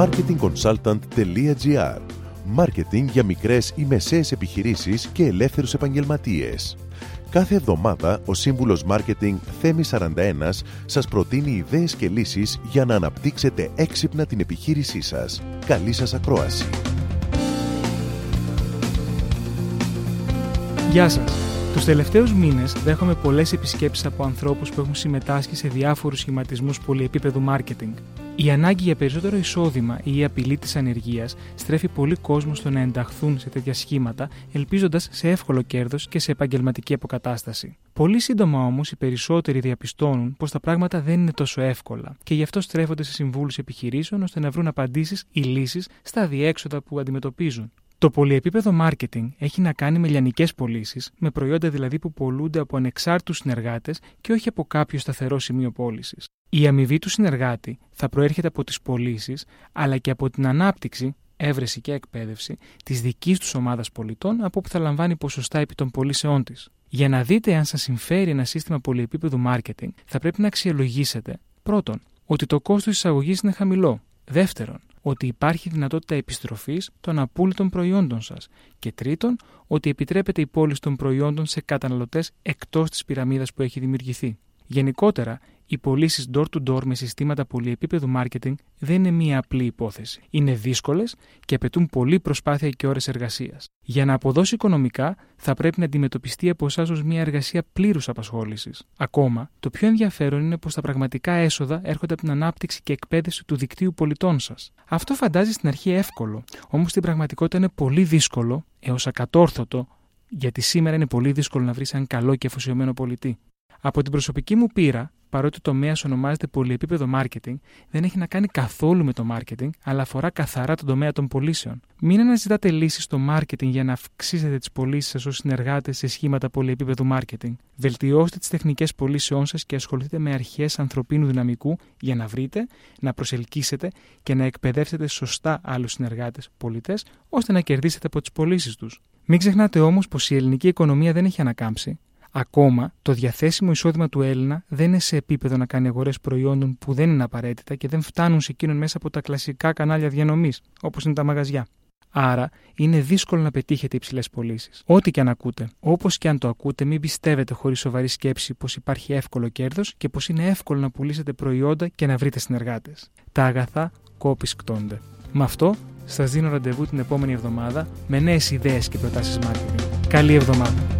marketingconsultant.gr Μάρκετινγκ για μικρές ή μεσαίες επιχειρήσεις και ελεύθερους επαγγελματίες. Κάθε εβδομάδα ο σύμβουλος Μάρκετινγκ Θέμη 41 σας προτείνει ιδέες και λύσεις για να αναπτύξετε έξυπνα την επιχείρησή σας. Καλή σας ακρόαση! Γεια σας! Τους τελευταίους μήνες δέχομαι πολλές επισκέψεις από ανθρώπους που έχουν συμμετάσχει σε διάφορους σχηματισμούς πολυεπίπεδου μάρκετινγκ. Η ανάγκη για περισσότερο εισόδημα ή η απειλή της ανεργίας στρέφει πολύ κόσμο στο να ενταχθούν σε τέτοια σχήματα, ελπίζοντας σε εύκολο κέρδος και σε επαγγελματική αποκατάσταση. Πολύ σύντομα όμως οι περισσότεροι διαπιστώνουν πως τα πράγματα δεν είναι τόσο εύκολα και γι' αυτό στρέφονται σε συμβούλους επιχειρήσεων ώστε να βρουν απαντήσεις ή λύσεις στα διέξοδα που αντιμετωπίζουν. Το πολυεπίπεδο marketing έχει να κάνει με λιανικές πωλήσεις, με προϊόντα δηλαδή που πολλούνται από ανεξάρτητους συνεργάτες και όχι από κάποιο σταθερό σημείο πώλησης. Η αμοιβή του συνεργάτη θα προέρχεται από τις πωλήσεις, αλλά και από την ανάπτυξη, έβρεση και εκπαίδευση της δικής τους ομάδας πολιτών, από όπου θα λαμβάνει ποσοστά επί των πωλήσεών της. Για να δείτε αν σας συμφέρει ένα σύστημα πολυεπίπεδου marketing, θα πρέπει να αξιολογήσετε πρώτον, ότι το κόστος εισαγωγής είναι χαμηλό. Δεύτερον, ότι υπάρχει δυνατότητα επιστροφής των απόλυτων προϊόντων σας. Και τρίτον, ότι επιτρέπεται η πώληση των προϊόντων σε καταναλωτές εκτός της πυραμίδας που έχει δημιουργηθεί. Γενικότερα, οι πωλήσεις door-to-door με συστήματα πολυεπίπεδου marketing δεν είναι μία απλή υπόθεση. Είναι δύσκολες και απαιτούν πολλή προσπάθεια και ώρες εργασίας. Για να αποδώσει οικονομικά, θα πρέπει να αντιμετωπιστεί από εσάς ως μια εργασία πλήρους απασχόλησης. Ακόμα, το πιο ενδιαφέρον είναι πως τα πραγματικά έσοδα έρχονται από την ανάπτυξη και εκπαίδευση του δικτύου πολιτών σας. Αυτό φαντάζει στην αρχή εύκολο, όμως στην πραγματικότητα είναι πολύ δύσκολο έως ακατόρθωτο, γιατί σήμερα είναι πολύ δύσκολο να βρεις έναν καλό και αφοσιωμένο πολιτή. Από την προσωπική μου πείρα, παρότι το τομέα ονομάζεται πολυεπίπεδο marketing, δεν έχει να κάνει καθόλου με το marketing, αλλά αφορά καθαρά τον τομέα των πωλήσεων. Μην αναζητάτε λύσεις στο marketing για να αυξήσετε τις πωλήσεις σας ως συνεργάτες σε σχήματα πολυεπίπεδου marketing. Βελτιώστε τις τεχνικές πωλήσεών σας και ασχοληθείτε με αρχές ανθρωπίνου δυναμικού για να βρείτε, να προσελκύσετε και να εκπαιδεύσετε σωστά άλλους συνεργάτες πολιτές, ώστε να κερδίσετε από τις πωλήσεις τους. Μην ξεχνάτε όμως πως η ελληνική οικονομία δεν έχει ανακάμψει Ακόμα, το διαθέσιμο εισόδημα του Έλληνα δεν είναι σε επίπεδο να κάνει αγορές προϊόντων που δεν είναι απαραίτητα και δεν φτάνουν σε εκείνον μέσα από τα κλασικά κανάλια διανομής, όπως είναι τα μαγαζιά. Άρα, είναι δύσκολο να πετύχετε υψηλές πωλήσεις. Ό,τι και αν ακούτε, όπως και αν το ακούτε, μην πιστεύετε χωρίς σοβαρή σκέψη πως υπάρχει εύκολο κέρδος και πως είναι εύκολο να πουλήσετε προϊόντα και να βρείτε συνεργάτες. Τα αγαθά κόπησκτώνται. Με αυτό, σας δίνω ραντεβού την επόμενη εβδομάδα με νέες ιδέες και προτάσεις marketing. Καλή εβδομάδα!